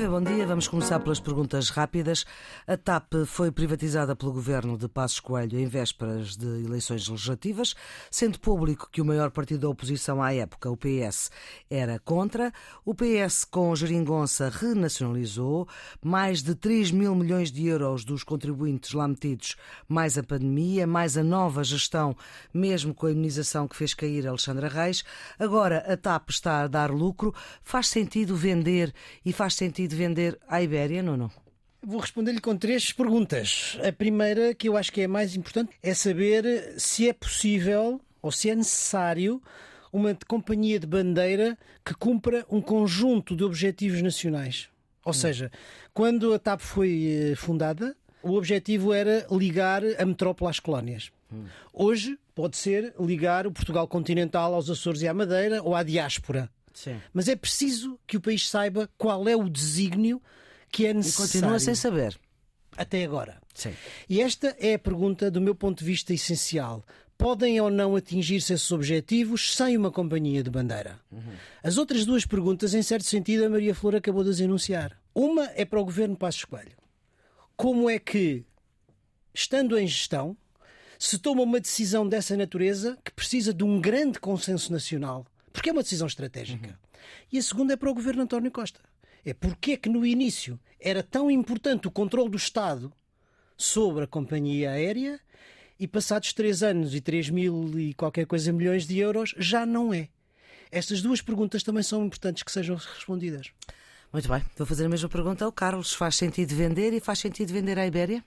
Viva, bom dia. Vamos começar pelas perguntas rápidas. A TAP foi privatizada pelo governo de Passos Coelho em vésperas de eleições legislativas, sendo público que o maior partido da oposição à época, o PS, era contra. O PS, com geringonça, renacionalizou. Mais de 3 mil milhões de euros dos contribuintes lá metidos, mais a pandemia, mais a nova gestão, mesmo com a imunização que fez cair Alexandra Reis. Agora a TAP está a dar lucro. Faz sentido vender e faz sentido de vender à Ibéria, não? Vou responder-lhe com três perguntas. A primeira, que eu acho que é a mais importante, é saber se é possível ou se é necessário uma companhia de bandeira que cumpra um conjunto de objetivos nacionais. Ou hum. seja, quando a TAP foi eh, fundada, o objetivo era ligar a metrópole às colónias. Hum. Hoje pode ser ligar o Portugal continental aos Açores e à Madeira ou à diáspora. Sim. Mas é preciso que o país saiba qual é o desígnio que é necessário. E continua sem saber. Até agora. Sim. E esta é a pergunta, do meu ponto de vista, essencial. Podem ou não atingir-se esses objetivos sem uma companhia de bandeira? Uhum. As outras duas perguntas, em certo sentido, a Maria Flor acabou de as enunciar. Uma é para o governo Passos Coelho. Como é que, estando em gestão, se toma uma decisão dessa natureza que precisa de um grande consenso nacional porque é uma decisão estratégica. Uhum. E a segunda é para o governo António Costa. É porque é que no início era tão importante o controle do Estado sobre a companhia aérea e passados três anos e três mil e qualquer coisa milhões de euros já não é. Estas duas perguntas também são importantes que sejam respondidas. Muito bem, vou fazer a mesma pergunta ao Carlos. Faz sentido vender e faz sentido vender à Ibéria?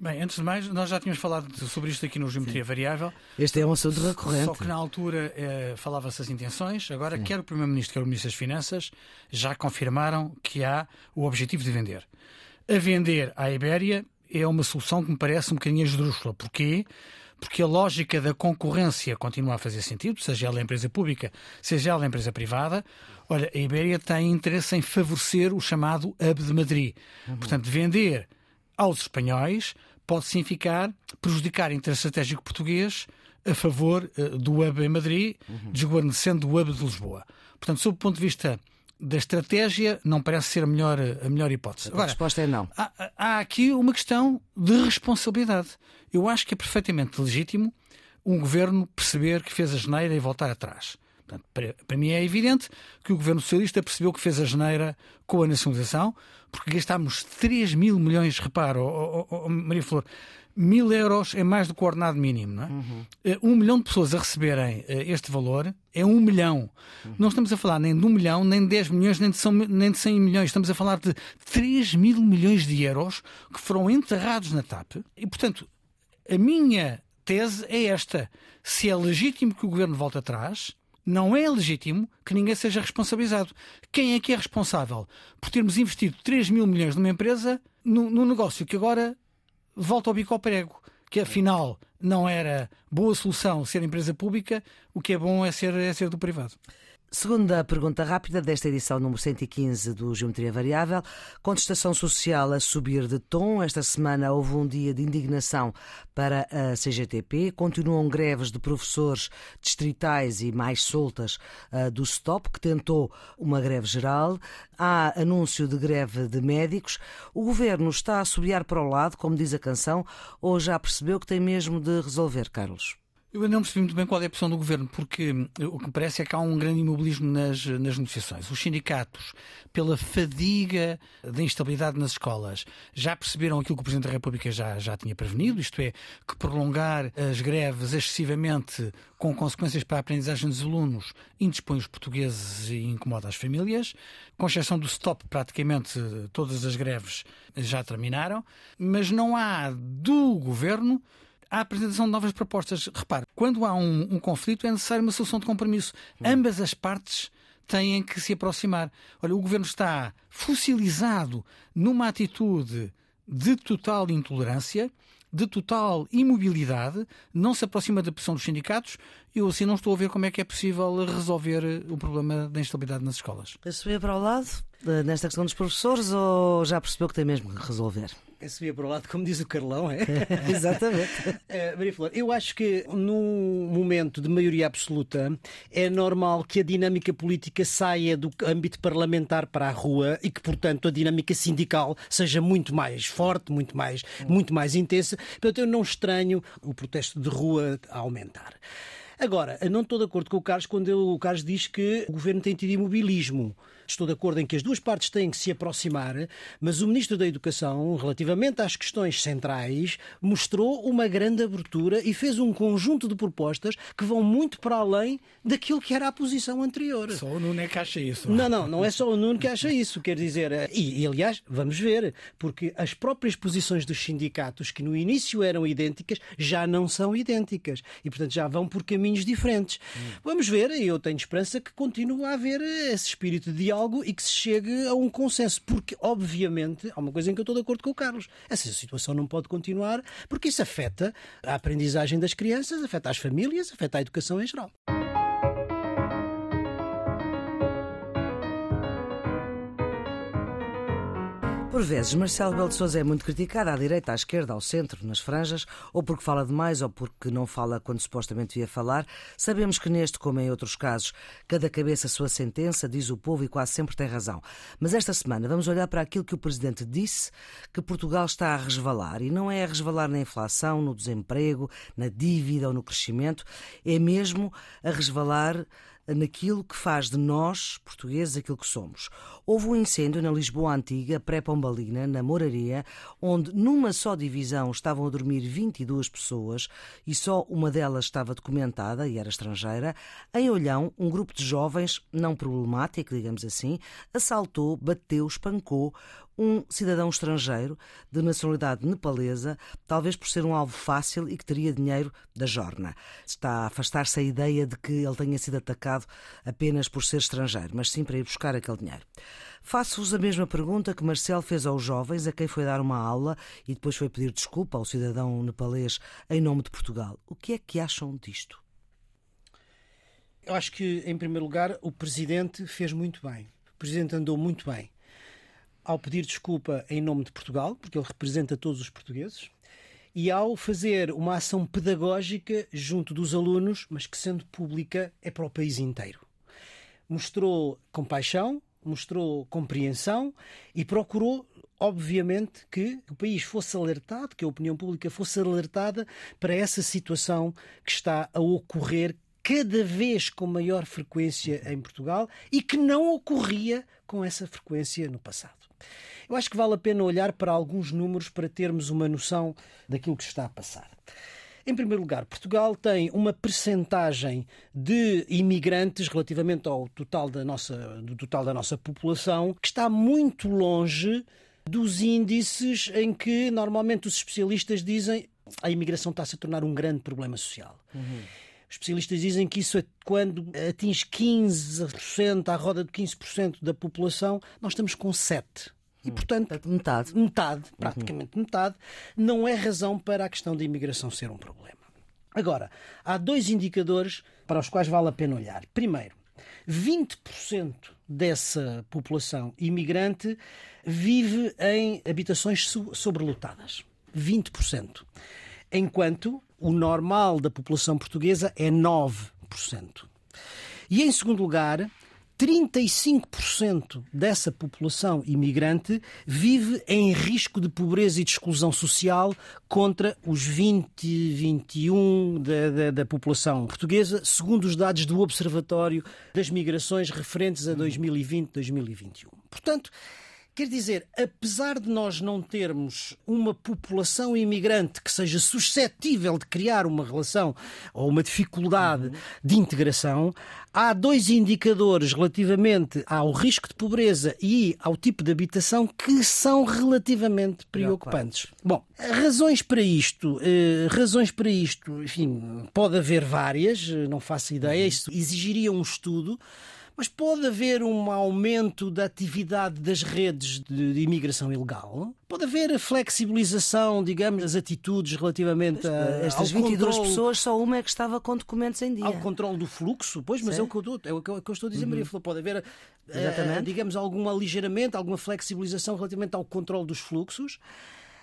Bem, antes de mais, nós já tínhamos falado sobre isto aqui no Geometria Sim. Variável. Este é um assunto recorrente. Só que na altura eh, falava-se as intenções, agora Sim. quer o Primeiro-Ministro, quer o Ministro das Finanças já confirmaram que há o objetivo de vender. A vender à Ibéria é uma solução que me parece um bocadinho esdrúxula. Porquê? Porque a lógica da concorrência continua a fazer sentido, seja ela empresa pública, seja ela empresa privada. Olha, a Ibéria tem interesse em favorecer o chamado Hub de Madrid. Uhum. Portanto, vender aos espanhóis pode significar prejudicar interesse estratégico português a favor uh, do hub em Madrid, uhum. desguarnecendo o hub de Lisboa. Portanto, sob o ponto de vista da estratégia, não parece ser a melhor, a melhor hipótese. Agora, a resposta é não. Há, há aqui uma questão de responsabilidade. Eu acho que é perfeitamente legítimo um governo perceber que fez a geneira e voltar atrás. Portanto, para, para, mim é evidente que o governo socialista percebeu que fez a geneira com a nacionalização, porque gastámos 3 mil milhões, repara, oh, oh, oh, Maria Flor, mil euros é mais do que o ordenado mínimo. Não é? Uhum. Eh, um milhão de pessoas a receberem eh, este valor é um milhão. Uhum. Não estamos a falar nem de um milhão, nem de 10 milhões, nem de, 100, nem de 100 milhões. Estamos a falar de 3 mil milhões de euros que foram enterrados na TAP. E, portanto, a minha tese é esta. Se é legítimo que o governo volte atrás, não é legítimo que ninguém seja responsabilizado. Quem é que é responsável por termos investido 3 mil milhões numa empresa num, negócio que agora volta ao bico ao prego? Que afinal não era boa solução ser empresa pública, o que é bom é ser, é ser do privado. Segunda pergunta rápida desta edição número 115 do Geometria Variável. Contestação social a subir de tom. Esta semana houve um dia de indignação para a CGTP. Continuam greves de professores distritais e mais soltas uh, do STOP, que tentou uma greve geral. Há anúncio de greve de médicos. O governo está a subir para o lado, como diz a canção, ou já percebeu que tem mesmo de resolver, Carlos? Eu não percebi muito bem qual é a posição do governo, porque o que me parece é que há um grande imobilismo nas, nas negociações. Os sindicatos, pela fadiga da instabilidade nas escolas, já perceberam aquilo que o Presidente da República já, já tinha prevenido, isto é, que prolongar as greves excessivamente com consequências para a aprendizagem dos alunos indispõe os portugueses e incomoda as famílias. Com exceção do stop, praticamente todas as greves já terminaram, mas não há do governo a apresentação de novas propostas. Repare, quando há um, um conflito é necessário uma solução de compromisso. Hum. Ambas as partes têm que se aproximar. Olha, o governo está fossilizado numa atitude de total intolerância, de total imobilidade, não se aproxima da pressão dos sindicatos. Eu assim não estou a ver como é que é possível resolver o problema da instabilidade nas escolas. A subir para o lado, nesta questão dos professores ou já percebeu que tem mesmo que resolver? subia para o lado, como diz o Carlão, é? Exatamente. Uh, Maria Flor, eu acho que num momento de maioria absoluta é normal que a dinâmica política saia do âmbito parlamentar para a rua e que, portanto, a dinâmica sindical seja muito mais forte, muito mais, muito mais intensa. Portanto, eu não estranho o protesto de rua a aumentar. Agora, não estou de acordo com o Carlos quando o Carlos diz que o governo tem tido imobilismo. Estou de acordo em que as duas partes têm que se aproximar, mas o Ministro da Educação, relativamente às questões centrais, mostrou uma grande abertura e fez um conjunto de propostas que vão muito para além daquilo que era a posição anterior. Só o Nuno é que acha isso. Não, não, não é só o Nuno que acha isso. Quer dizer, e, e aliás, vamos ver, porque as próprias posições dos sindicatos, que no início eram idênticas, já não são idênticas. E, portanto, já vão por caminhos diferentes. Hum. Vamos ver, e eu tenho esperança que continue a haver esse espírito de diálogo diálogo e que se chegue a um consenso. Porque, obviamente, há uma coisa em que eu estou de acordo com o Carlos. Essa situação não pode continuar porque isso afeta a aprendizagem das crianças, afeta as famílias, afeta a educação em geral. Por vezes, Marcelo Belo de Sousa é muito criticado à direita, à esquerda, ao centro, nas franjas, ou porque fala demais ou porque não fala quando supostamente devia falar. Sabemos que neste, como em outros casos, cada cabeça a sua sentença, diz o povo e quase sempre tem razão. Mas esta semana vamos olhar para aquilo que o Presidente disse, que Portugal está a resvalar. E não é a resvalar na inflação, no desemprego, na dívida ou no crescimento, é mesmo a resvalar naquilo que faz de nós, portugueses, aquilo que somos. Houve um incêndio na Lisboa Antiga, pré-Pombalina, na Moraria, onde numa só divisão estavam a dormir 22 pessoas e só uma delas estava documentada e era estrangeira. Em Olhão, um grupo de jovens, não problemático, digamos assim, assaltou, bateu, espancou um cidadão estrangeiro de nacionalidade nepalesa, talvez por ser um alvo fácil e que teria dinheiro da jorna. Está a afastar-se a ideia de que ele tenha sido atacado apenas por ser estrangeiro, mas sim para ir buscar aquele dinheiro. Faço-vos a mesma pergunta que Marcel fez aos jovens a quem foi dar uma aula e depois foi pedir desculpa ao cidadão nepalês em nome de Portugal. O que é que acham disto? Eu acho que, em primeiro lugar, o Presidente fez muito bem. O Presidente andou muito bem ao pedir desculpa em nome de Portugal, porque ele representa todos os portugueses, e ao fazer uma ação pedagógica junto dos alunos, mas que sendo pública é para o país inteiro. Mostrou compaixão, mostrou compreensão e procurou obviamente que o país fosse alertado, que a opinião pública fosse alertada para essa situação que está a ocorrer cada vez com maior frequência em Portugal e que não ocorria com essa frequência no passado. Eu acho que vale a pena olhar para alguns números para termos uma noção daquilo que se está a passar. Em primeiro lugar, Portugal tem uma percentagem de imigrantes relativamente ao total da nossa, do total da nossa população que está muito longe dos índices em que normalmente os especialistas dizem a imigração está-se a tornar um grande problema social. Uhum. Especialistas dizem que isso é quando atinge 15%, à roda de 15% da população, nós estamos com 7%. E, portanto, metade, metade praticamente uhum. metade, não é razão para a questão da imigração ser um problema. Agora, há dois indicadores para os quais vale a pena olhar. Primeiro, 20% dessa população imigrante vive em habitações sobrelotadas. 20%. Enquanto o normal da população portuguesa é 9%. E, em segundo lugar, 35% dessa população imigrante vive em risco de pobreza e de exclusão social contra os 20, 21 da, da, da, população portuguesa, segundo os dados do Observatório das Migrações referentes a 2020-2021. Portanto, Quer dizer, apesar de nós não termos uma população imigrante que seja suscetível de criar uma relação ou uma dificuldade uhum. de integração, há dois indicadores relativamente ao risco de pobreza e ao tipo de habitação que são relativamente preocupantes. Bom, razões para isto, eh, razões para isto, enfim, pode haver várias, não faço ideia, uhum. isso exigiria um estudo Mas pode haver um aumento da atividade das redes de, imigração ilegal? Pode haver a flexibilização, digamos, das atitudes relativamente a estas 22 controle, pessoas, só uma é que estava com documentos em dia. Ao controle do fluxo, pois, mas é o, que eu, é o que eu estou a dizer, uhum. Maria Flor. Pode haver, uh, digamos, algum aligeiramento, alguma flexibilização relativamente ao controle dos fluxos.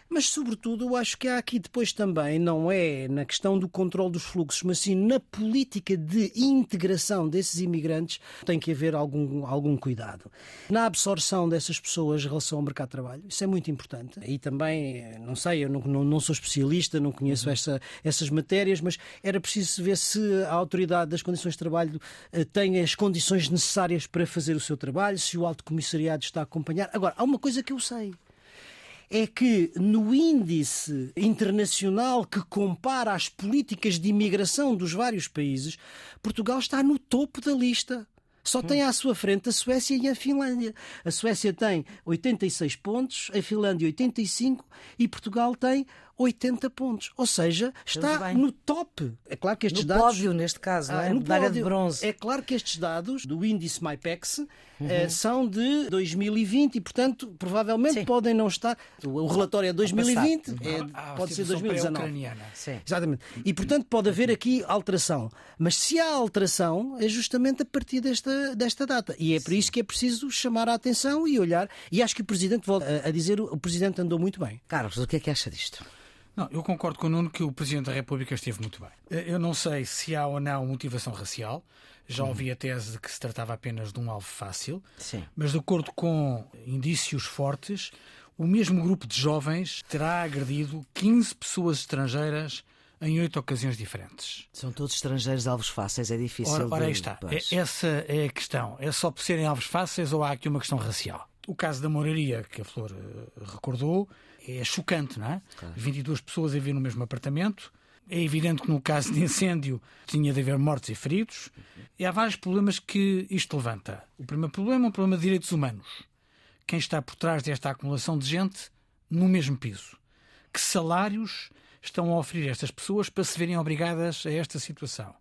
Mas, sobretudo, eu acho que há aqui depois também, não é na questão do controle dos fluxos, mas sim na política de integração desses imigrantes, tem que haver algum, algum cuidado. Na absorção dessas pessoas em relação ao mercado de trabalho, isso é muito importante. E também, não sei, eu não, não, não sou especialista, não conheço uhum. essa, essas matérias, mas era preciso ver se a autoridade das condições de trabalho eh, tem as condições necessárias para fazer o seu trabalho, se o alto comissariado está a acompanhar. Agora, há uma coisa que eu sei é que no índice internacional que compara as políticas de imigração dos vários países, Portugal está no topo da lista. Só tem à sua frente a Suécia e a Finlândia. A Suécia tem 86 pontos, a Finlândia 85 e Portugal tem 80 pontos. Ou seja, está no top. É claro que estes no dados. Pódio, neste caso, ah, não é? No pódio, de bronze. É claro que estes dados do índice MyPex uhum. eh, são de 2020 e, portanto, provavelmente Sim. podem não estar. O relatório é 2020, é, ah, pode ser 2019. Sim. Exatamente. E, portanto, pode haver aqui alteração. Mas se há alteração, é justamente a partir desta, desta data. E é por isso que é preciso chamar a atenção e olhar. E acho que o Presidente volta a, a dizer o Presidente andou muito bem. Carlos, o que é que acha disto? Não, eu concordo com o Nuno que o Presidente da República esteve muito bem. Eh, eu não sei se há ou não motivação racial. Já uhum. ouvi a tese de que se tratava apenas de um alvo fácil. Sim. Mas, de acordo com indícios fortes, o mesmo grupo de jovens terá agredido 15 pessoas estrangeiras em oito ocasiões diferentes. São todos estrangeiros alvos fáceis, é difícil. Ora, ora aí está. É, essa é a questão. É só por serem alvos fáceis ou há aqui uma questão racial? O caso da Moraria, que a Flor uh, recordou, é chocante, não é? Claro. 22 pessoas a viver no mesmo apartamento. É evidente que no caso de incêndio tinha de haver mortos e feridos. E há vários problemas que isto levanta. O primeiro problema é um problema de direitos humanos. Quem está por trás desta acumulação de gente no mesmo piso? Que salários estão a oferecer estas pessoas para se verem obrigadas a esta situação?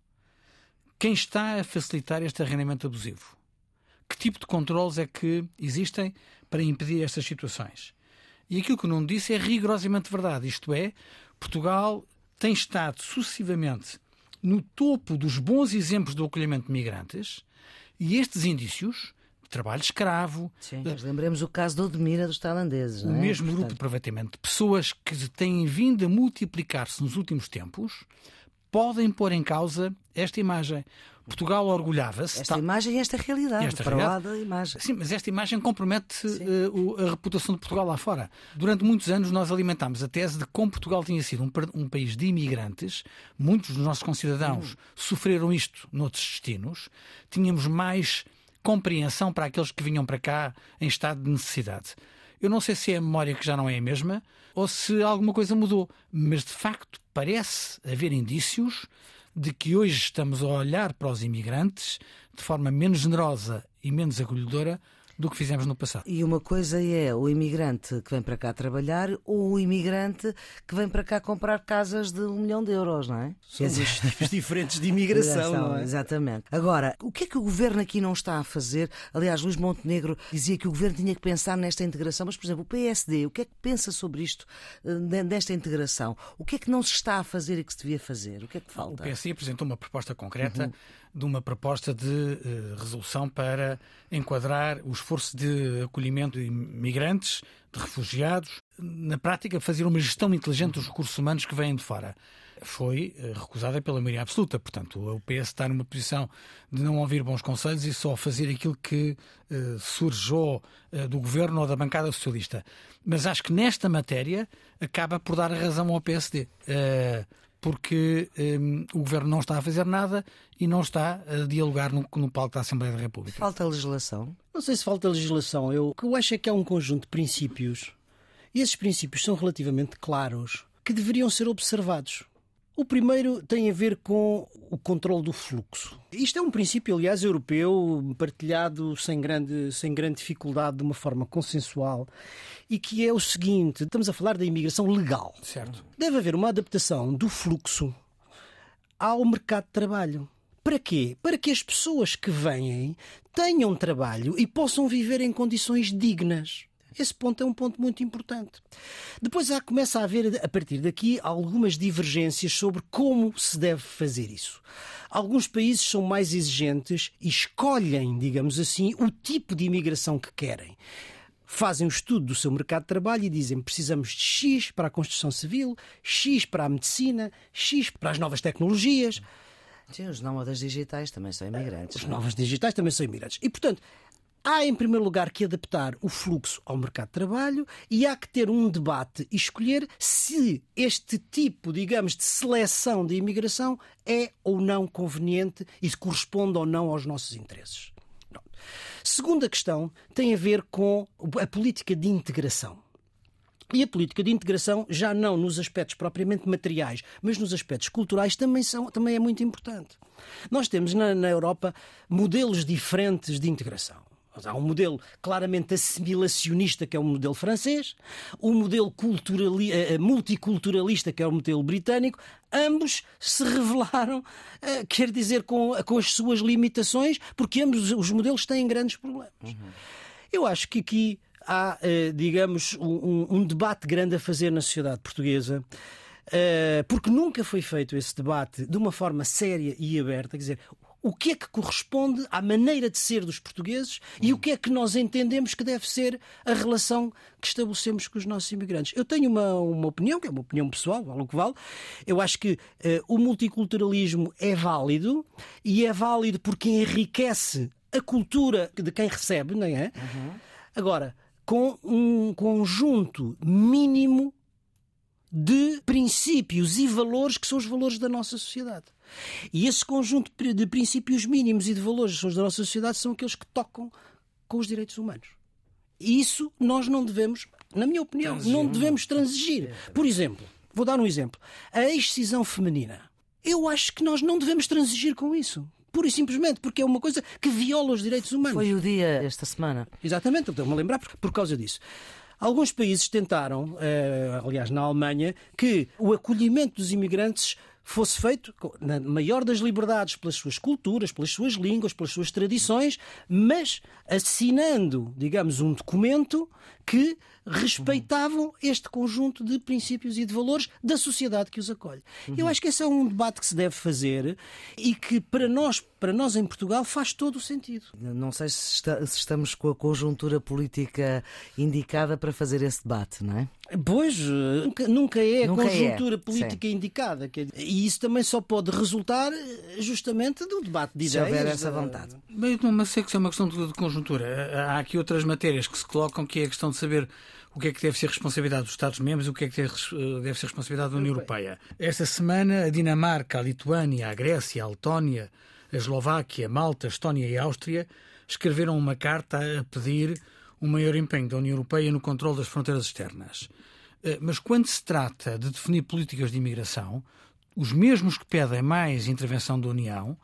Quem está a facilitar este arrendamento abusivo? Que tipo de controles é que existem para impedir estas situações? E aquilo que o Nuno disse é rigorosamente verdade. Isto é, Portugal tem estado sucessivamente no topo dos bons exemplos do acolhimento de migrantes e estes indícios de trabalho escravo. Sim, mas lembremos o caso do Odmira dos tailandeses. O é? mesmo Portanto... grupo de aproveitamento de pessoas que têm vindo a multiplicar-se nos últimos tempos podem pôr em causa esta imagem. Portugal orgulhava-se. Esta imagem e esta realidade. Esta para realidade, da imagem. Sim, mas esta imagem compromete uh, a reputação de Portugal lá fora. Durante muitos anos nós alimentámos a tese de como Portugal tinha sido um, um país de imigrantes. Muitos dos nossos concidadãos hum. sofreram isto noutros destinos. Tínhamos mais compreensão para aqueles que vinham para cá em estado de necessidade. Eu não sei se é a memória que já não é a mesma ou se alguma coisa mudou, mas de facto parece haver indícios de que hoje estamos a olhar para os imigrantes de forma menos generosa e menos acolhedora do que fizemos no passado. E uma coisa é o imigrante que vem para cá trabalhar ou o imigrante que vem para cá comprar casas de um milhão de euros, não é? São tipos diferentes de imigração, não é? Exatamente. Agora, o que é que o governo aqui não está a fazer? Aliás, Luís Montenegro dizia que o governo tinha que pensar nesta integração, mas, por exemplo, o PSD, o que é que pensa sobre isto, eh, nesta integração? O que é que não se está a fazer e que se devia fazer? O que é que falta? O PSD apresentou uma proposta concreta. Uhum de uma proposta de uh, resolução para enquadrar o esforço de acolhimento de migrantes, de refugiados, na prática fazer uma gestão inteligente dos recursos humanos que vêm de fora. Foi uh, recusada pela maioria absoluta, portanto, o PS está numa posição de não ouvir bons conselhos e só fazer aquilo que uh, surgiu do governo ou da bancada socialista. Mas acho que nesta matéria acaba por dar a razão ao PSD porque um, o governo não está a fazer nada e não está a dialogar no, no palco da Assembleia da República. Falta legislação? Não sei se falta legislação. Eu, o que eu acho é que há um conjunto de princípios e esses princípios são relativamente claros que deveriam ser observados. O primeiro tem a ver com o controle do fluxo. Isto é um princípio, aliás, europeu, partilhado sem grande, sem grande dificuldade, de uma forma consensual, e que é o seguinte: estamos a falar da imigração legal. Certo. Deve haver uma adaptação do fluxo ao mercado de trabalho Para quê? Para que as pessoas que vêm tenham trabalho e possam viver em condições dignas. Esse ponto é um ponto muito importante. Depois há, começa a haver, a partir daqui, algumas divergências sobre como se deve fazer isso. Alguns países são mais exigentes e escolhem, digamos assim, o tipo de imigração que querem fazem o estudo do seu mercado de trabalho e dizem precisamos de X para a construção civil, X para a medicina, X para as novas tecnologias. Sim, os nómadas digitais também são imigrantes. Os é? novos digitais também são imigrantes. E, portanto, Há, em primeiro lugar, que adaptar o fluxo ao mercado de trabalho e há que ter um debate e escolher se este tipo, digamos, de seleção de imigração é ou não conveniente e se corresponde ou não aos nossos interesses. Segunda questão tem a ver com a política de integração. E a política de integração, já não nos aspectos propriamente materiais, mas nos aspectos culturais, também, são, também é muito importante. Nós temos na, na Europa modelos diferentes de integração. Há um modelo claramente assimilacionista, que é o modelo francês, o um modelo eh, eh, multiculturalista, que é o modelo britânico. Ambos se revelaram, eh, quer dizer, com, com as suas limitações, porque ambos os modelos têm grandes problemas. Uhum. Eu acho que aqui há, digamos, um, um debate grande a fazer na sociedade portuguesa. porque nunca foi feito esse debate de uma forma séria e aberta. Quer dizer, o que é que corresponde à maneira de ser dos portugueses e o que é que nós entendemos que deve ser a relação que estabelecemos com os nossos imigrantes. Eu tenho uma, uma opinião, que é uma opinião pessoal, vale o que vale. Eu acho que uh, o multiculturalismo é válido e é válido porque enriquece a cultura de quem recebe, não é? Uhum. Agora, com um conjunto mínimo de princípios e valores que são os valores da nossa sociedade. E esse conjunto de princípios mínimos e de valores da nossa sociedade são aqueles que tocam com os direitos humanos. E isso nós não devemos, na minha opinião, não devemos transigir. Por exemplo, vou dar um exemplo: a excisão feminina. Eu acho que nós não devemos transigir com isso pura e simplesmente porque é uma coisa que viola os direitos humanos. Foi o dia esta semana. Exatamente, estou-me a lembrar por, por causa disso. Alguns países tentaram, eh, aliás, na Alemanha, que o acolhimento dos imigrantes fosse feito na maior das liberdades pelas suas culturas, pelas suas línguas, pelas suas tradições, mas assinando, digamos, um documento que respeitavam este conjunto de princípios e de valores da sociedade que os acolhe. Uhum. Eu acho que esse é um debate que se deve fazer e que para nós, para nós em Portugal, faz todo o sentido. Não sei se, está, se estamos com a conjuntura política indicada para fazer esse debate, não é? Pois, nunca, nunca é nunca a é. conjuntura é. política Sim. indicada. E isso também só pode resultar justamente do debate de ideias. Se houver essa vontade. Bem, não, mas sei que isso é uma questão de conjuntura. Há aqui outras matérias que se colocam que é a questão de saber o que é que deve ser responsabilidade dos Estados-membros e o que é que deve ser responsabilidade da União Europeia. Esta semana, a Dinamarca, a Lituânia, a Grécia, a Letónia, a Eslováquia, Malta, a Estónia e a Áustria escreveram uma carta a pedir um maior empenho da União Europeia no controle das fronteiras externas. Eh, mas quando se trata de definir políticas de imigração, os mesmos que pedem mais intervenção da União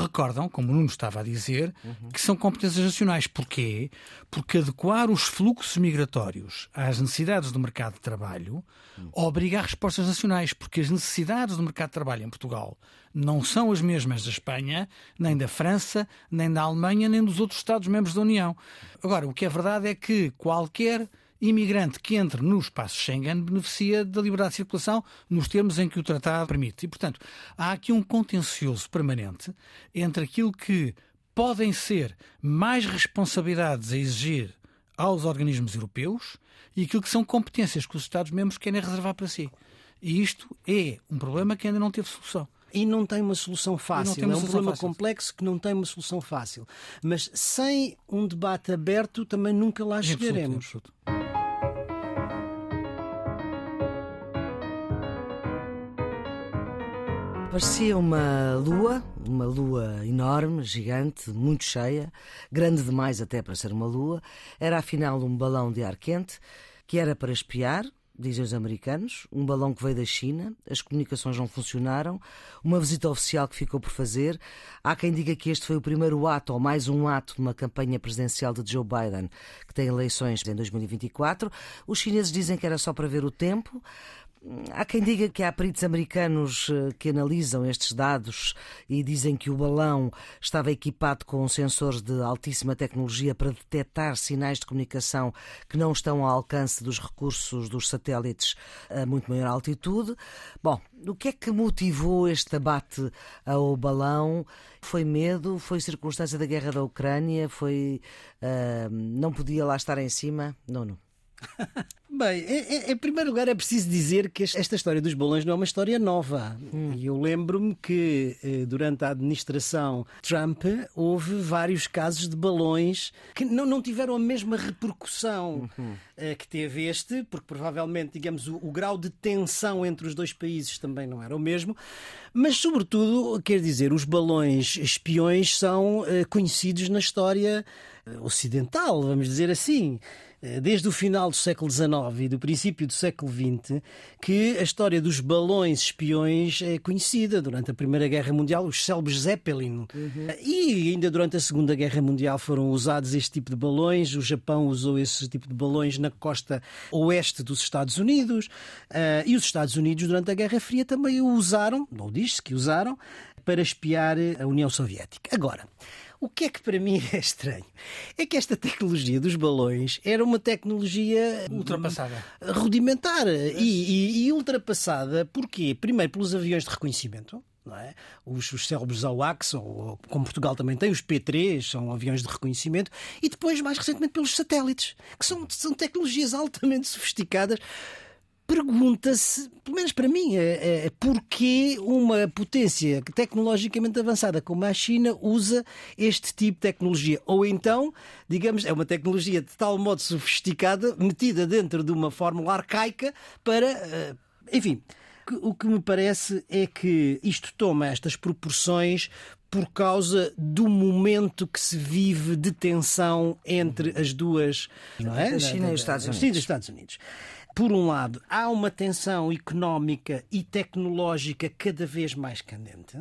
recordam, como o Nuno estava a dizer, uhum. que são competências nacionais. Porquê? Porque adequar os fluxos migratórios às necessidades do mercado de trabalho uhum. obriga a respostas nacionais, porque as necessidades do mercado de trabalho em Portugal não são as mesmas da Espanha, nem da França, nem da Alemanha, nem dos outros Estados-membros da União. Agora, o que é verdade é que qualquer imigrante que entre no espaço Schengen beneficia da liberdade de circulação nos termos em que o tratado permite. E, portanto, há aqui um contencioso permanente entre aquilo que podem ser mais responsabilidades a exigir aos organismos europeus e aquilo que são competências que os Estados-membros querem reservar para si. E isto é um problema que ainda não teve solução. E não tem uma solução fácil. Uma é um problema fácil. complexo que não tem uma solução fácil. Mas sem um debate aberto também nunca lá chegaremos. Absoluto, absoluto. Parecia uma lua, uma lua enorme, gigante, muito cheia, grande demais até para ser uma lua. Era afinal um balão de ar quente que era para espiar, dizem os americanos, um balão que veio da China, as comunicações não funcionaram, uma visita oficial que ficou por fazer. Há quem diga que este foi o primeiro ato, ou mais um ato, de uma campanha presidencial de Joe Biden, que tem eleições em 2024. Os chineses dizem que era só para ver o tempo. Há quem diga que há peritos americanos eh, que analisam estes dados e dizem que o balão estava equipado com sensores de altíssima tecnologia para detectar sinais de comunicação que não estão ao alcance dos recursos dos satélites a muito maior altitude. Bom, o que é que motivou este abate ao balão? Foi medo? Foi circunstância da guerra da Ucrânia? Foi. Uh, não podia lá estar em cima? Não, não. Bem, em, primeiro lugar é preciso dizer que esta história dos balões não é uma história nova. Hum. E eu lembro-me que eh, durante a administração Trump houve vários casos de balões que não, não tiveram a mesma repercussão uhum. que teve este, porque provavelmente, digamos, o, o grau de tensão entre os dois países também não era o mesmo. Mas, sobretudo, quer dizer, os balões espiões são eh, conhecidos na história ocidental, vamos dizer assim. Eh, desde o final do século XIX e do princípio do século XX, que a história dos balões espiões é conhecida. Durante a Primeira Guerra Mundial, os célebres Zeppelin. Uhum. E ainda durante a Segunda Guerra Mundial foram usados este tipo de balões. O Japão usou esse tipo de balões na costa oeste dos Estados Unidos. Uh, e os Estados Unidos, durante a Guerra Fria, também o usaram, ou diz-se que usaram, para espiar a União Soviética. Agora, o que é que para mim é estranho é que esta tecnologia dos balões era uma tecnologia ultrapassada, rudimentar e, e, e ultrapassada. Porquê? Primeiro pelos aviões de reconhecimento. É? Os, os célebres AWACS, ou como Portugal também tem, os P3, são aviões de reconhecimento, e depois, mais recentemente, pelos satélites, que são, são tecnologias altamente sofisticadas pergunta-se, pelo menos para mim, é, é, porquê uma potência tecnologicamente avançada como a China usa este tipo de tecnologia. Ou então, digamos, é uma tecnologia de tal modo sofisticada, metida dentro de uma fórmula arcaica para. Eh, enfim. O que me parece é que isto toma estas proporções por causa do momento que se vive de tensão entre as duas, não é? A China e os Estados Unidos. Sim, os Estados Unidos por um lado, há uma tensão económica e tecnológica cada vez mais candente.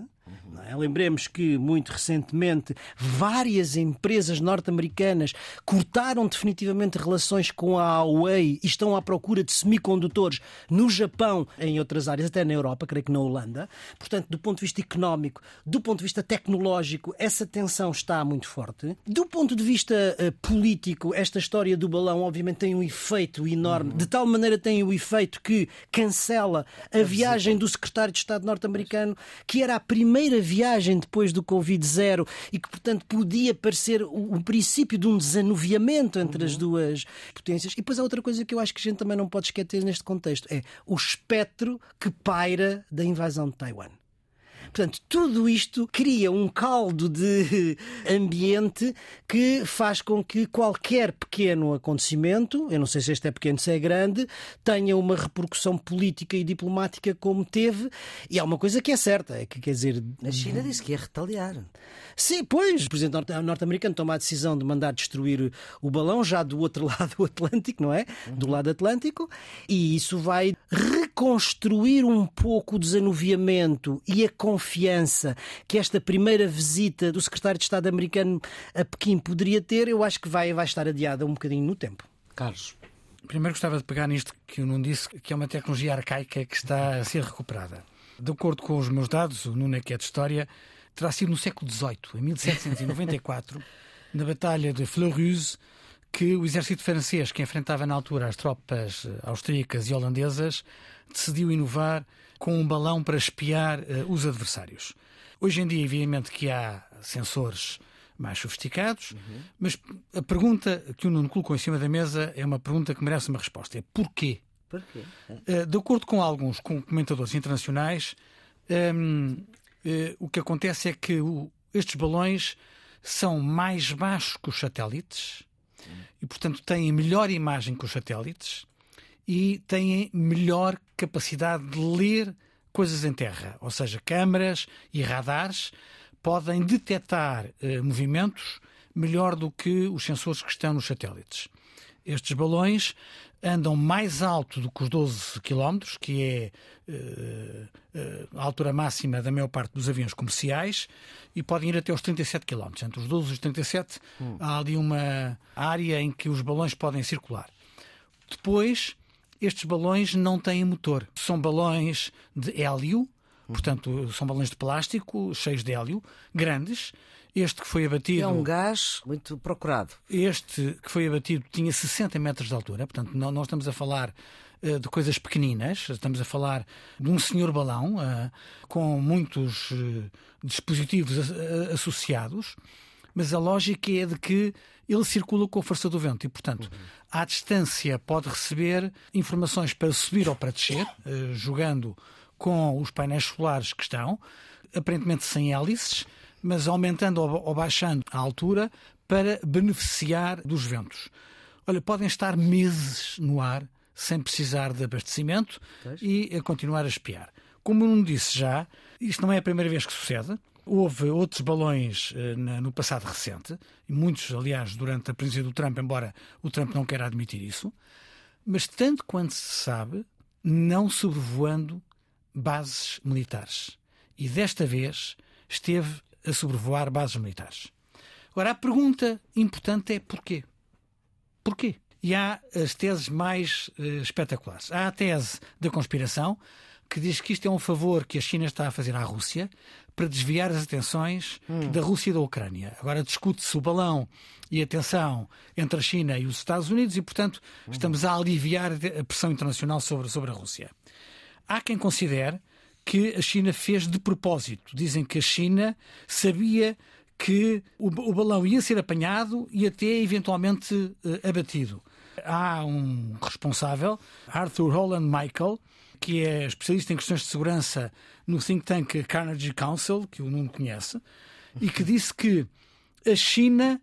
É? Lembremos que, muito recentemente, várias empresas norte-americanas cortaram definitivamente relações com a Huawei e estão à procura de semicondutores no Japão, em outras áreas, até na Europa, creio que na Holanda. Portanto, do ponto de vista económico, do ponto de vista tecnológico, essa tensão está muito forte. Do ponto de vista uh, político, esta história do balão, obviamente, tem um efeito enorme. Uhum. De tal maneira tem o efeito que cancela a viagem do secretário de Estado norte-americano, que era a primeira primeira viagem depois do Covid-0 e que, portanto, podia parecer o, o princípio de um desanuviamento entre uhum. as duas potências. E depois há outra coisa que eu acho que a gente também não pode esquecer neste contexto: é o espectro que paira da invasão de Taiwan. Portanto, tudo isto cria um caldo de ambiente que faz com que qualquer pequeno acontecimento, eu não sei se este é pequeno, se é grande, tenha uma repercussão política e diplomática como teve. E há uma coisa que é certa, é que quer dizer. A China disse que ia retaliar. Sim, pois, o presidente norte-americano toma a decisão de mandar destruir o balão já do outro lado do Atlântico, não é? Do lado Atlântico, e isso vai reconstruir um pouco o desanuviamento e a confiança que esta primeira visita do secretário de Estado americano a Pequim poderia ter, eu acho que vai, vai estar adiada um bocadinho no tempo. Carlos. Primeiro gostava de pegar nisto que o Nuno disse, que é uma tecnologia arcaica que está a ser recuperada. De acordo com os meus dados, o Nuno é que é de história, terá sido no século XVIII, em 1794, na Batalha de Fleurus, que o exército francês, que enfrentava na altura as tropas eh, austríacas e holandesas, decidiu inovar com um balão para espiar uh, os adversários. Hoje em dia, evidentemente, que há sensores mais sofisticados, uhum. mas a pergunta que o Nuno colocou em cima da mesa é uma pergunta que merece uma resposta. É porquê? Porquê? Uh, de acordo com alguns comentadores internacionais, um, ehm, uh, o que acontece é que o, estes balões são mais baixos que os satélites e, portanto, têm melhor imagem que os satélites e têm melhor capacidade de ler coisas em terra, ou seja, câmaras e radares podem detectar eh, movimentos melhor do que os sensores que estão nos satélites. Estes balões andam mais alto do que os 12 km, que é uh, uh, a altura máxima da maior parte dos aviões comerciais, e podem ir até aos 37 km. Entre os 12 e os 37 hum. há ali uma área em que os balões podem circular. Depois, estes balões não têm motor. São balões de hélio, portanto, são balões de plástico cheios de hélio, grandes. Este que foi abatido. É um gás muito procurado. Este que foi abatido tinha 60 metros de altura, portanto, nós estamos a falar eh, de coisas pequeninas, estamos a falar de um senhor balão uh, com muitos uh, dispositivos associados, mas a lógica é de que ele circula com a força do vento e, portanto, uhum. à distância pode receber informações para subir ou para descer, jogando com os painéis solares que estão, aparentemente sem hélices, mas aumentando ou baixando a altura para beneficiar dos ventos. Olha, podem estar meses no ar sem precisar de abastecimento pois. e a continuar a espiar. Como não disse já, isto não é a primeira vez que sucede. Houve outros balões uh, no passado recente, e muitos, aliás, durante a presença do Trump, embora o Trump não queira admitir isso, mas tanto quanto se sabe, não sobrevoando bases militares. E desta vez esteve a sobrevoar bases militares. Agora, a pergunta importante é porquê? Porquê? E há as teses mais uh, espetaculares. Há a tese da conspiração, que diz que isto é um favor que a China está a fazer à Rússia para desviar as atenções hum. da Rússia e da Ucrânia. Agora discute-se o balão e a tensão entre a China e os Estados Unidos e, portanto, hum. estamos a aliviar a pressão internacional sobre, sobre a Rússia. Há quem considere que a China fez de propósito. Dizem que a China sabia que o, balão ia ser apanhado e até eventualmente uh, abatido. Há um responsável, Arthur Holland Michael, que é especialista em questões de segurança no think tank Carnegie Council, que o Nuno conhece, e que disse que a China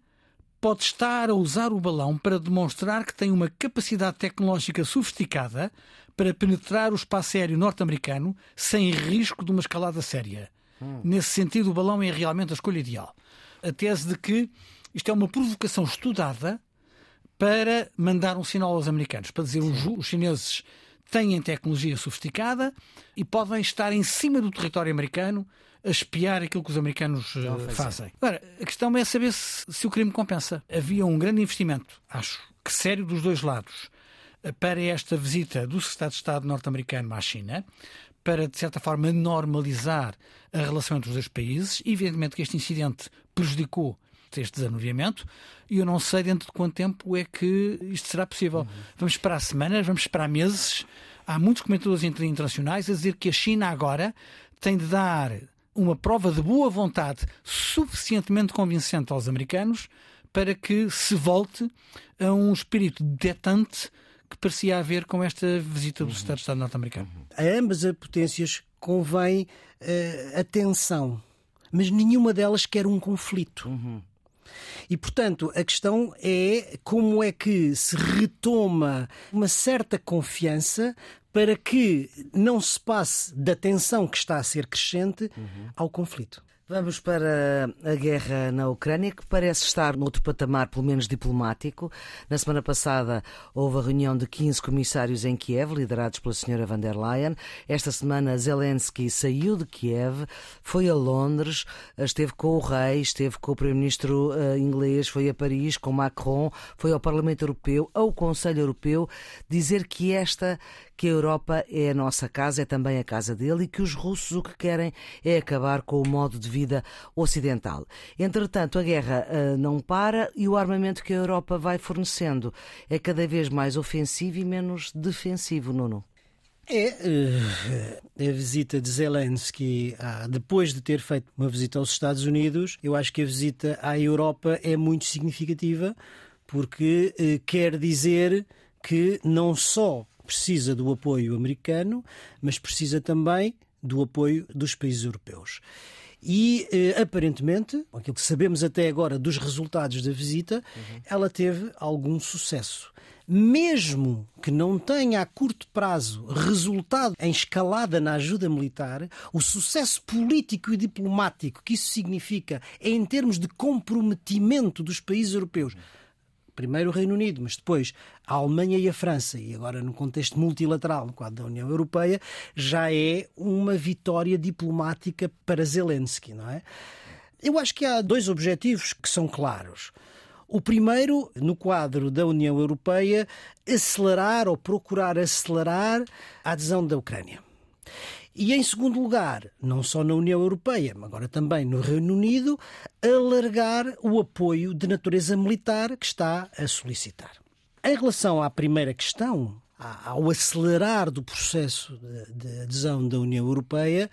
pode estar a usar o balão para demonstrar que tem uma capacidade tecnológica sofisticada para penetrar o espaço aéreo norte-americano sem risco de uma escalada séria. Hum. Nesse sentido, o balão é realmente a escolha ideal. A tese de que isto é uma provocação estudada para mandar um sinal aos americanos, para dizer os, os chineses têm tecnologia sofisticada e podem estar em cima do território americano a espiar aquilo que os americanos uh, fazem. Agora, a questão é saber se, se, o crime compensa. Havia um grande investimento, acho que sério, dos dois lados, para esta visita do Secretário de Estado norte-americano à China, para, de certa forma, normalizar a relação entre os dois países. Evidentemente que este incidente prejudicou este desanuviamento e eu não sei dentro de quanto tempo é que isto será possível. Uhum. Vamos esperar semanas, vamos esperar meses. Há muitos comentadores internacionais a dizer que a China agora tem de dar uma prova de boa vontade suficientemente convincente aos americanos para que se volte a um espírito detente que parecia haver com esta visita do. Secretário de Estado norte-americano. A ambas as potências convém uh, atenção, mas nenhuma delas quer um conflito. Uhum. E, portanto, a questão é como é que se retoma uma certa confiança para que não se passe da tensão que está a ser crescente uhum. ao conflito. Vamos para a guerra na Ucrânia, que parece estar noutro patamar, pelo menos diplomático. Na semana passada houve a reunião de 15 comissários em Kiev, liderados pela senhora van der Leyen. Esta semana Zelensky saiu de Kiev, foi a Londres, esteve com o rei, esteve com o primeiro-ministro uh, inglês, foi a Paris com Macron, foi ao Parlamento Europeu, ao Conselho Europeu, dizer que esta que a Europa é a nossa casa, é também a casa dele e que os russos o que querem é acabar com o modo de vida ocidental. Entretanto, a guerra uh, não para e o armamento que a Europa vai fornecendo é cada vez mais ofensivo e menos defensivo, Nuno. É uh, a visita de Zelensky, ah, depois de ter feito uma visita aos Estados Unidos, eu acho que a visita à Europa é muito significativa, porque uh, quer dizer que não só precisa do apoio americano, mas precisa também do apoio dos países europeus. E eh, aparentemente, aquilo que sabemos até agora dos resultados da visita, uhum. ela teve algum sucesso. Mesmo que não tenha a curto prazo resultado em escalada na ajuda militar, o sucesso político e diplomático que isso significa em termos de comprometimento dos países europeus primeiro o Reino Unido, mas depois a Alemanha e a França, e agora no contexto multilateral, no quadro da União Europeia, já é uma vitória diplomática para Zelensky, não é? Eu acho que há dois objetivos que são claros. O primeiro, no quadro da União Europeia, acelerar ou procurar acelerar a adesão da Ucrânia. E em segundo lugar, não só na União Europeia, mas agora também no Reino Unido, alargar o apoio de natureza militar que está a solicitar. Em relação à primeira questão, ao acelerar do processo de adesão da União Europeia,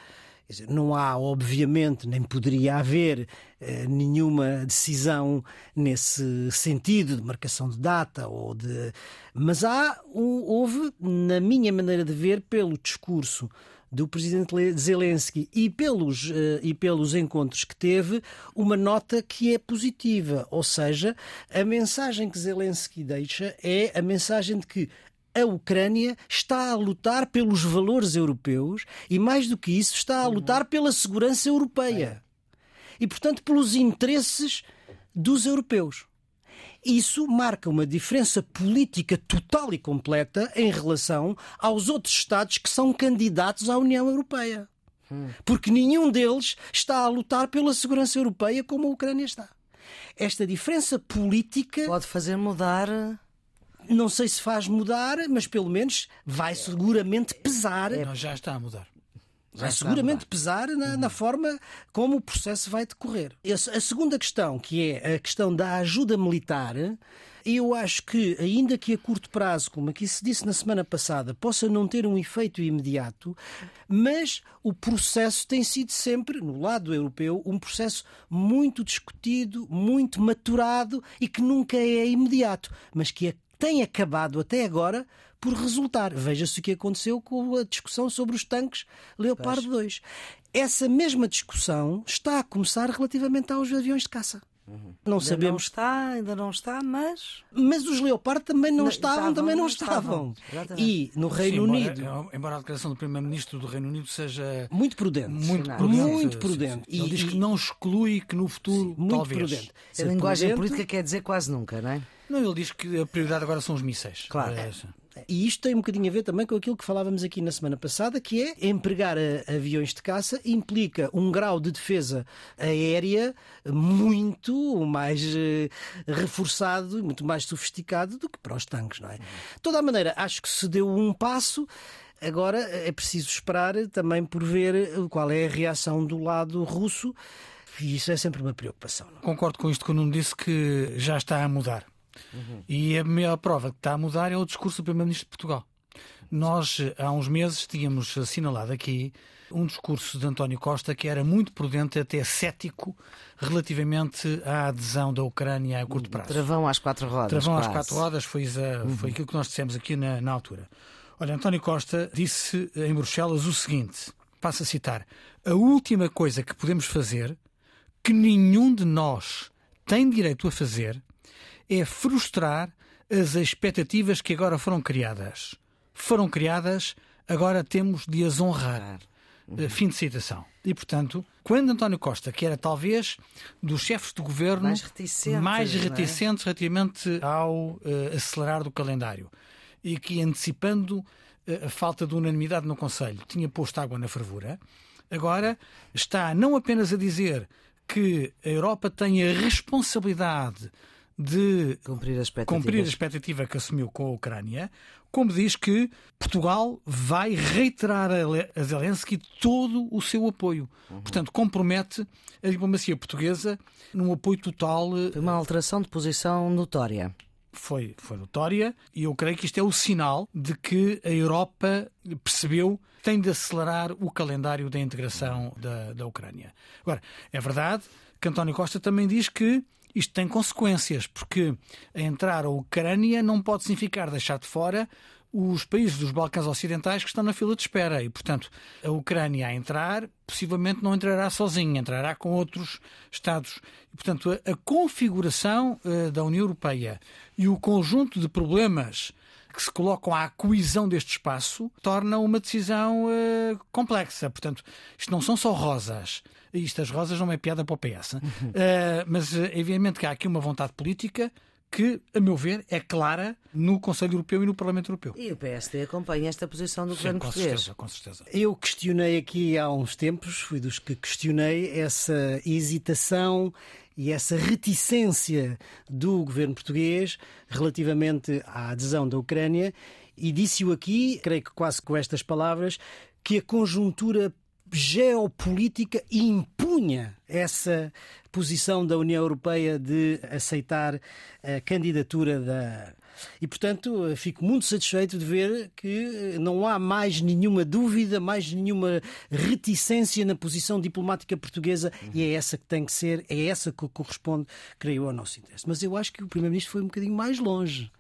não há, obviamente, nem poderia haver eh, nenhuma decisão nesse sentido de marcação de data ou de. Mas há, houve, na minha maneira de ver, pelo discurso do presidente Zelensky e pelos, uh, e pelos encontros que teve, uma nota que é positiva. Ou seja, a mensagem que Zelensky deixa é a mensagem de que a Ucrânia está a lutar pelos valores europeus e, mais do que isso, está a lutar pela segurança europeia. E, portanto, pelos interesses dos europeus. Isso marca uma diferença política total e completa em relação aos outros Estados que são candidatos à União Europeia. Porque nenhum deles está a lutar pela segurança europeia como a Ucrânia está. Esta diferença política. Pode fazer mudar não sei se faz mudar, mas pelo menos vai seguramente pesar. É, já está a mudar. Vai seguramente pesar na, na, forma como o processo vai decorrer. A segunda questão, que é a questão da ajuda militar, eu acho que, ainda que a curto prazo, como aqui se disse na semana passada, possa não ter um efeito imediato, mas o processo tem sido sempre, no lado europeu, um processo muito discutido, muito maturado e que nunca é imediato, mas que é tem acabado até agora por resultar. Veja-se o que aconteceu com a discussão sobre os tanques Leopardo 2. Essa mesma discussão está a começar relativamente aos aviões de caça. Uhum. Não ainda sabemos. Não está, ainda não está, mas. Mas os Leopard também não, não estavam, estavam, também não estavam. estavam. E no Reino Sim, Unido. Embora, embora, a declaração do Primeiro-Ministro do Reino Unido seja. Muito prudente. Muito prudente. Muito prudente. E, Ele diz que não exclui que no futuro. Sim, muito talvez. prudente. A linguagem política quer dizer quase nunca, não é? Não, ele diz que a prioridade agora são os mísseis. Claro. É. E isto tem um bocadinho a ver também com aquilo que falávamos aqui na semana passada, que é empregar aviões de caça implica um grau de defesa aérea muito mais eh, reforçado, muito mais sofisticado do que para os tanques, não é? De toda a maneira, acho que se deu um passo. Agora é preciso esperar também por ver qual é a reação do lado russo. E isso é sempre uma preocupação. Não? É? Concordo com isto que o Nuno disse que já está a mudar. Uhum. E a maior prova que está a mudar é o discurso do Primeiro-Ministro de Portugal. Nós, há uns meses, tínhamos assinalado aqui um discurso de António Costa que era muito prudente, até cético, relativamente à adesão da Ucrânia a curto prazo. Travão às quatro rodas. Travão quase. às quatro rodas foi, uhum. foi aquilo que nós dissemos aqui na, na altura. Olha, António Costa disse em Bruxelas o seguinte: passo a citar, a última coisa que podemos fazer, que nenhum de nós tem direito a fazer, é frustrar as expectativas que agora foram criadas. Foram criadas, agora temos de as honrar. Uhum. Fim de citação. E, portanto, quando António Costa, que era talvez dos chefes do governo mais reticentes, mais é? reticentes é? relativamente ao uh, acelerar do calendário e que, antecipando uh, a falta de unanimidade no Conselho, tinha posto água na fervura, agora está não apenas a dizer que a Europa tem a responsabilidade de cumprir a, cumprir a expectativa que assumiu com a Ucrânia, como diz que Portugal vai reiterar a Zelensky todo o seu apoio. Uhum. Portanto, compromete a diplomacia portuguesa num apoio total. Foi uma alteração de posição notória. Foi, foi notória e eu creio que isto é o sinal de que a Europa percebeu que tem de acelerar o calendário da integração da, da Ucrânia. Agora, é verdade que António Costa também diz que isto tem consequências, porque entrar a Ucrânia não pode significar deixar de fora os países dos Balcãs Ocidentais que estão na fila de espera. E, portanto, a Ucrânia a entrar, possivelmente não entrará sozinha, entrará com outros Estados. E, portanto, a, configuração uh, da União Europeia e o conjunto de problemas que se colocam à coesão deste espaço torna uma decisão uh, complexa. Portanto, isto não são só rosas. Isto, as rosas, não é piada para o PS. Uh, mas, uh, evidentemente, que há aqui uma vontade política que, a meu ver, é clara no Conselho Europeu e no Parlamento Europeu. E o PSD acompanha esta posição do Sim, governo com português. Certeza, com certeza. Eu questionei aqui há uns tempos, fui dos que questionei essa hesitação e essa reticência do governo português relativamente à adesão da Ucrânia. E disse-o aqui, creio que quase com estas palavras, que a conjuntura geopolítica impunha essa posição da União Europeia de aceitar a candidatura da. E, portanto, fico muito satisfeito de ver que não há mais nenhuma dúvida, mais nenhuma reticência na posição diplomática portuguesa e é essa que tem que ser, é essa que corresponde, creio, ao nosso interesse. Mas eu acho que o Primeiro-Ministro foi um bocadinho mais longe.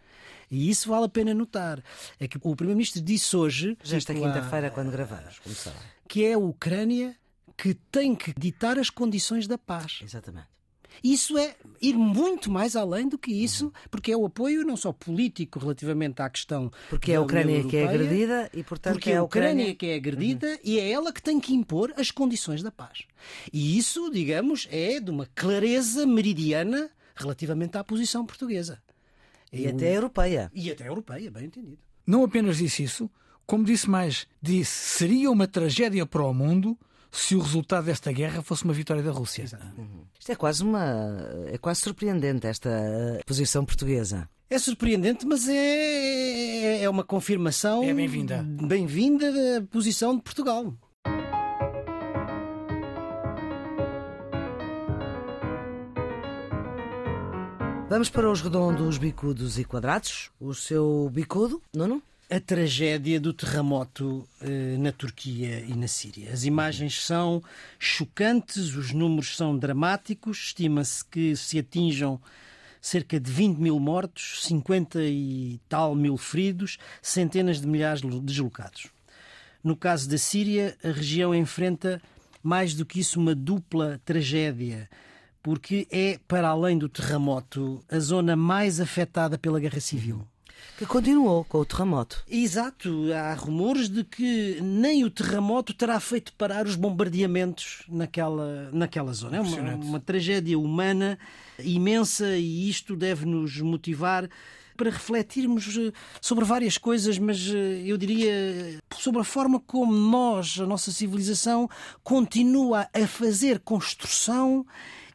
E isso vale a pena notar. É que o Primeiro-Ministro disse hoje. Esta quinta-feira, quando gravamos, como sabe que é a Ucrânia que tem que ditar as condições da paz. Exatamente. Isso é ir muito mais além do que isso, porque é o apoio não só político relativamente à questão. Porque é a Ucrânia que é agredida e, portanto, porque é a Ucrânia... Ucrânia que é agredida uhum. e é ela que tem que impor as condições da paz. E isso, digamos, é de uma clareza meridiana relativamente à posição portuguesa. E até europeia. E até europeia, bem entendido. Não apenas disse isso, como disse mais, disse seria uma tragédia para o mundo se o resultado desta guerra fosse uma vitória da Rússia. Uhum. Isto é quase uma é quase surpreendente esta posição portuguesa. É surpreendente, mas é, é uma confirmação é bem-vinda. Bem-vinda da posição de Portugal. Vamos para os redondos, bicudos e quadrados. O seu bicudo, Nuno? A tragédia do terremoto eh, na Turquia e na Síria. As imagens são chocantes, os números são dramáticos, estima-se que se atinjam cerca de 20 mil mortos, 50 e tal mil feridos, centenas de milhares de deslocados. No caso da Síria, a região enfrenta mais do que isso uma dupla tragédia, porque é, para além do terremoto, a zona mais afetada pela guerra civil que continuou com o terremoto. Exato, há rumores de que nem o terremoto terá feito parar os bombardeamentos naquela, naquela zona. É uma, uma tragédia humana imensa e isto deve nos motivar para refletirmos eh, sobre várias coisas, mas eh, eu diria sobre a forma como nós, a nossa civilização, continua a fazer construção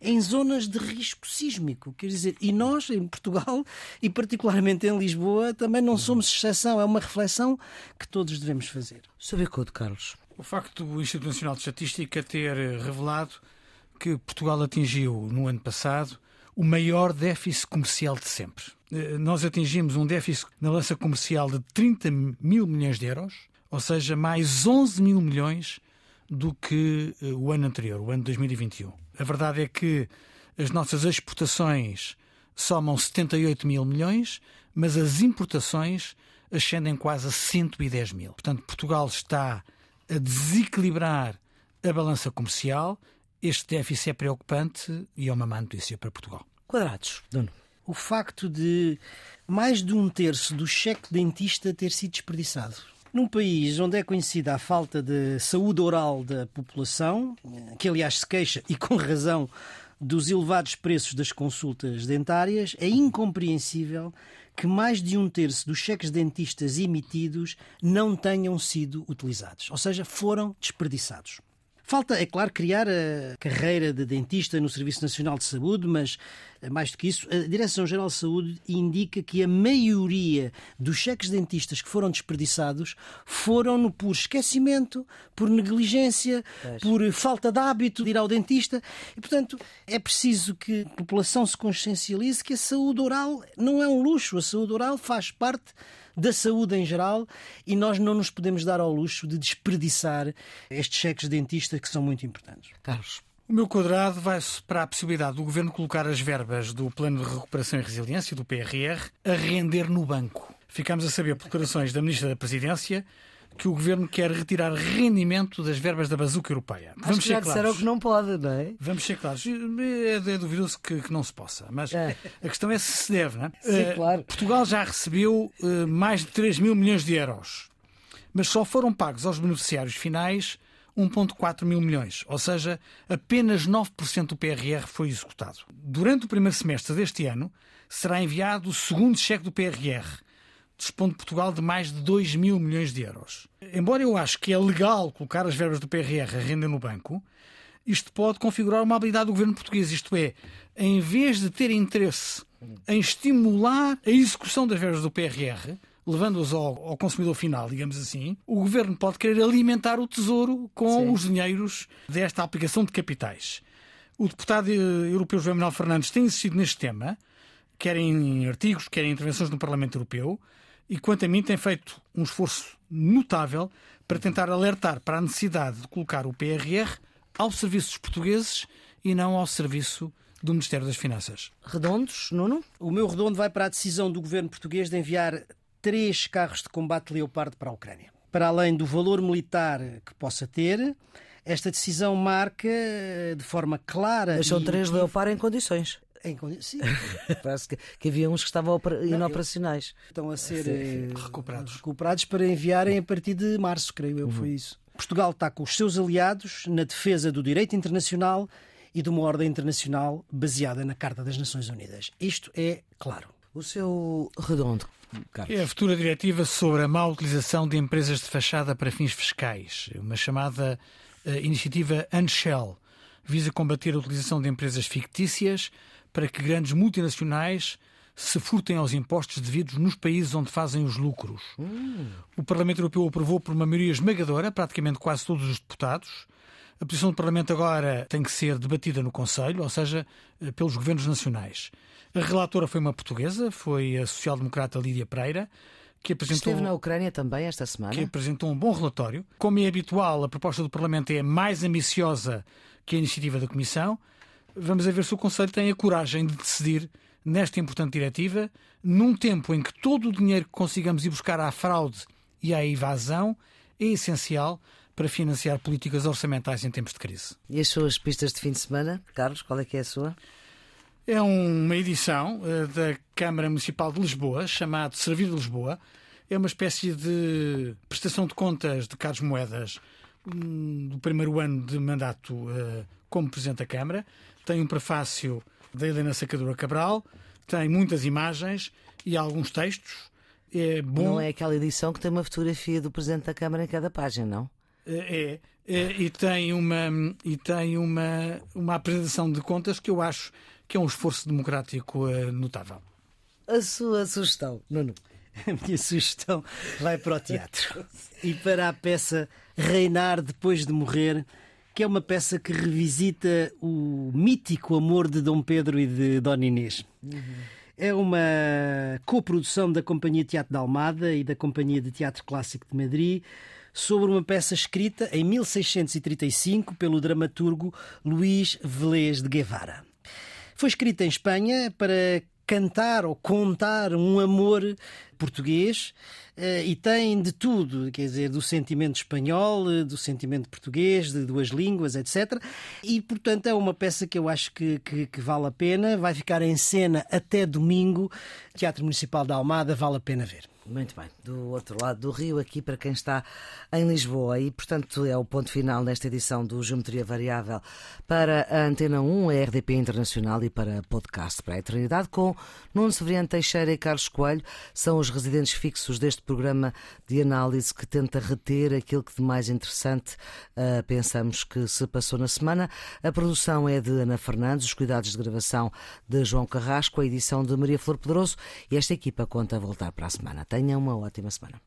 em zonas de risco sísmico. Quer dizer, e nós, em Portugal, e particularmente em Lisboa, também não somos exceção. É uma reflexão que todos devemos fazer. Sobre o Code, Carlos. O facto do Instituto Nacional de Estatística ter revelado que Portugal atingiu, no ano passado, o maior déficit comercial de sempre. Eh, nós atingimos um déficit na lança comercial de 30 mil milhões de euros, ou seja, mais 11 mil milhões do que eh, o ano anterior, o ano 2021. A verdade é que as nossas exportações somam 78 mil milhões, mas as importações ascendem quase a 110 mil. Portanto, Portugal está a desequilibrar a balança comercial. Este déficit é preocupante e é uma má notícia para Portugal. Quadrados, Dono. O facto de mais de um terço do cheque dentista ter sido desperdiçado num país onde é conhecida a falta de saúde oral da população, que aliás se queixa, e com razão, dos elevados preços das consultas dentárias, é incompreensível que mais de um terço dos cheques dentistas emitidos não tenham sido utilizados, ou seja, foram desperdiçados. Falta, é claro, criar a carreira de dentista no Serviço Nacional de Saúde, mas eh, mais do que isso, a Direção-Geral de Saúde indica que a maioria dos cheques dentistas que foram desperdiçados foram por esquecimento, por negligência, por falta de hábito de ir ao dentista. E, portanto, é preciso que a população se consciencialize que a saúde oral não é um luxo, a saúde oral faz parte da saúde em geral e nós não nos podemos dar ao luxo de desperdiçar estes cheques de dentista que são muito importantes. Carlos. O meu quadrado vai-se para a possibilidade do Governo colocar as verbas do Plano de Recuperação e Resiliência, do PRR, a render no banco. Ficamos a saber por declarações da Ministra da Presidência que o governo quer retirar rendimento das verbas da bazuca europeia. Acho Vamos já disseram que não pode, não é? Vamos ser claros. É, é duvidoso que, que, não se possa, mas é. a questão é se se deve, não é? Sim, uh, claro. Portugal já recebeu uh, mais de 3 mil milhões de euros, mas só foram pagos aos beneficiários finais 1,4 mil milhões, ou seja, apenas 9% do PRR foi executado. Durante o primeiro semestre deste ano, será enviado o segundo cheque do PRR, dispondo Portugal de mais de 2 mil milhões de euros. Embora eu acho que é legal colocar as verbas do PRR a renda no banco, isto pode configurar uma habilidade do governo português, isto é, em vez de ter interesse em estimular a execução das verbas do PRR, levando-as ao, ao, consumidor final, digamos assim, o governo pode querer alimentar o tesouro com Sim. os dinheiros desta aplicação de capitais. O deputado europeu João Manuel Fernandes tem insistido neste tema, quer em artigos, quer em intervenções no Parlamento Europeu, e quanto a mim tem feito um esforço notável para tentar alertar para a necessidade de colocar o PRR ao serviço dos portugueses e não ao serviço do Ministério das Finanças. Redondos, Nuno? O meu redondo vai para a decisão do governo português de enviar três carros de combate Leopardo para a Ucrânia. Para além do valor militar que possa ter, esta decisão marca de forma clara. Mas são três Leopardo em condições. Em Sim. Parece que, que, havia uns que estavam inoperacionais. Estão a ser, eh, recuperados. recuperados para enviarem a partir de março, creio eu, uhum. foi isso. Portugal está com os seus aliados na defesa do direito internacional e de uma ordem internacional baseada na Carta das Nações Unidas. Isto é claro. O seu redondo, Carlos. É a futura diretiva sobre a má utilização de empresas de fachada para fins fiscais, uma chamada uh, iniciativa Unshell, visa combater a utilização de empresas fictícias para que grandes multinacionais se furtem aos impostos devidos nos países onde fazem os lucros. Hum. O Parlamento Europeu aprovou por uma maioria esmagadora, praticamente quase todos os deputados. A posição do Parlamento agora tem que ser debatida no Conselho, ou seja, eh, pelos governos nacionais. A relatora foi uma portuguesa, foi a social-democrata Lídia Pereira, que apresentou. Esteve na Ucrânia também esta semana. Que apresentou um bom relatório. Como é habitual, a proposta do Parlamento é mais ambiciosa que a iniciativa da Comissão. Vamos ver se o Conselho tem a coragem de decidir nesta importante diretiva, num tempo em que todo o dinheiro que consigamos ir buscar à fraude e à evasão é essencial para financiar políticas orçamentais em tempos de crise. E as suas pistas de fim de semana, Carlos, qual é que é a sua? É uma edição uh, da Câmara Municipal de Lisboa, chamado Servir de Lisboa. É uma espécie de prestação de contas de Carlos Moedas um, do primeiro ano de mandato uh, como Presidente da Câmara. Tem um prefácio da Helena Sacadura Cabral, tem muitas imagens e alguns textos. É bom... Não é aquela edição que tem uma fotografia do Presidente da Câmara em cada página, não? É, é, é e tem uma e tem uma uma apresentação de contas que eu acho que é um esforço democrático uh, notável. A sua sugestão, Nuno? A minha sugestão vai para o teatro e para a peça Reinar depois de morrer, que é uma peça que revisita o mítico amor de Dom Pedro e de Dona Inês. Uhum. É uma coprodução da Companhia Teatro da Almada e da Companhia de Teatro Clássico de Madrid sobre uma peça escrita em 1635 pelo dramaturgo Luís Velez de Guevara. Foi escrita em Espanha para cantar ou contar um amor português eh, e tem de tudo, quer dizer, do sentimento espanhol, eh, do sentimento português, de duas línguas, etc. E, portanto, é uma peça que eu acho que, que, que vale a pena. Vai ficar em cena até domingo. Teatro Municipal da Almada, vale a pena ver. Muito bem, do outro lado do Rio, aqui para quem está em Lisboa. E, portanto, é o ponto final nesta edição do Geometria Variável para a Antena 1, a RDP Internacional e para podcast para a Eternidade, com Nuno Severiano Teixeira e Carlos Coelho. São os residentes fixos deste programa de análise que tenta reter aquilo que de mais interessante uh, pensamos que se passou na semana. A produção é de Ana Fernandes, os cuidados de gravação de João Carrasco, a edição de Maria Flor Pedroso e esta equipa conta voltar para a semana. Tenha uma ótima semana.